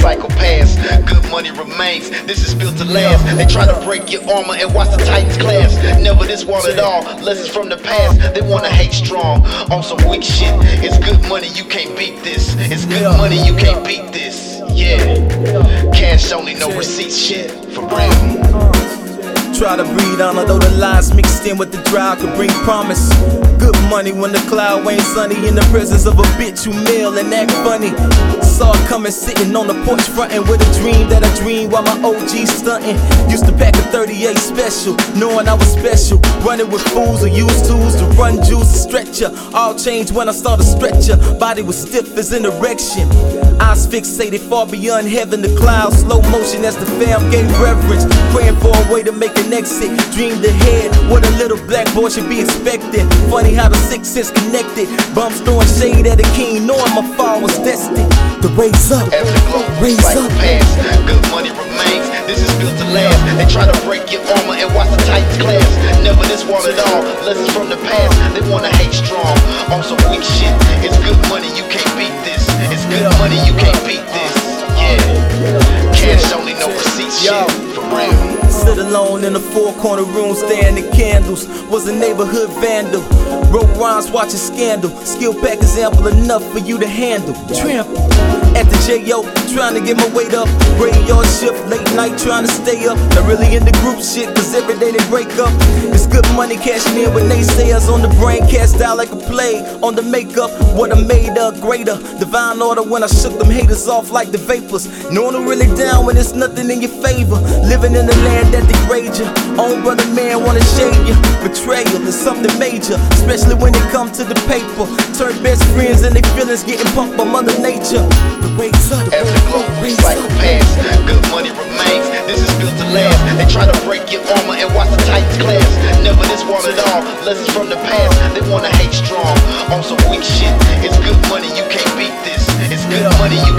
past. Good money remains, this is built to last. They try to break your armor and watch the Titans class. Never this one at all, lessons from the past. They wanna hate strong on some weak shit. It's good money, you can't beat this. It's good money, you can't beat this. Yeah, cash only, no receipts shit. For real. Try to breathe on, although the lies mixed in with the drought could bring promise. Good money when the cloud ain't sunny in the presence of a bitch who mail and act funny. Saw it coming sitting on the porch frontin' with a dream that I dreamed while my OG stuntin'. Used to pack a 38 special, knowing I was special. Running with fools who use tools to run juice, stretcher. All changed when I the stretcher. Body was stiff as an erection. Eyes fixated far beyond heaven, the clouds, slow motion as the fam gave reverence. Praying for a way to make an exit. Dreamed ahead what a little black boy should be expecting. Funny how the six sense connected. Bums throwing shade at a king, knowing my fall was destined. The raise up, As the globe raise recycle up. past, good money remains. This is built to last. They try to break your armor and watch the Titans class. Never this one at all. Lessons from the past. They wanna hate strong on some weak shit. It's good money, you can't beat this. Good money, you can't beat this. Yeah, cash only, no receipts shit. For real. Sit alone in a four corner room, staring at candles. Was a neighborhood vandal. Wrote rhymes, watching scandal. Skill pack example enough for you to handle. Trample. At the J.O., trying to get my weight up. Graveyard shift, late night trying to stay up. Not really into group shit, cause every day they break up. It's good money cashing in when they say us on the brain. Cast out like a plague on the makeup. What I made of greater. Divine order when I shook them haters off like the vapors. No one really down when it's nothing in your favor. Living in the land that degrade you. Own brother man wanna shade you. Betrayal is something major, especially when it comes to the paper. Turn best friends and they feelings getting pumped by Mother Nature. The raise up, As the globe recycle past, good money remains. This is built to last. They try to break your armor and watch the Titans class. Never this one at all. Lessons from the past. They wanna hate strong on some weak shit. It's good money, you can't beat this. It's good money, you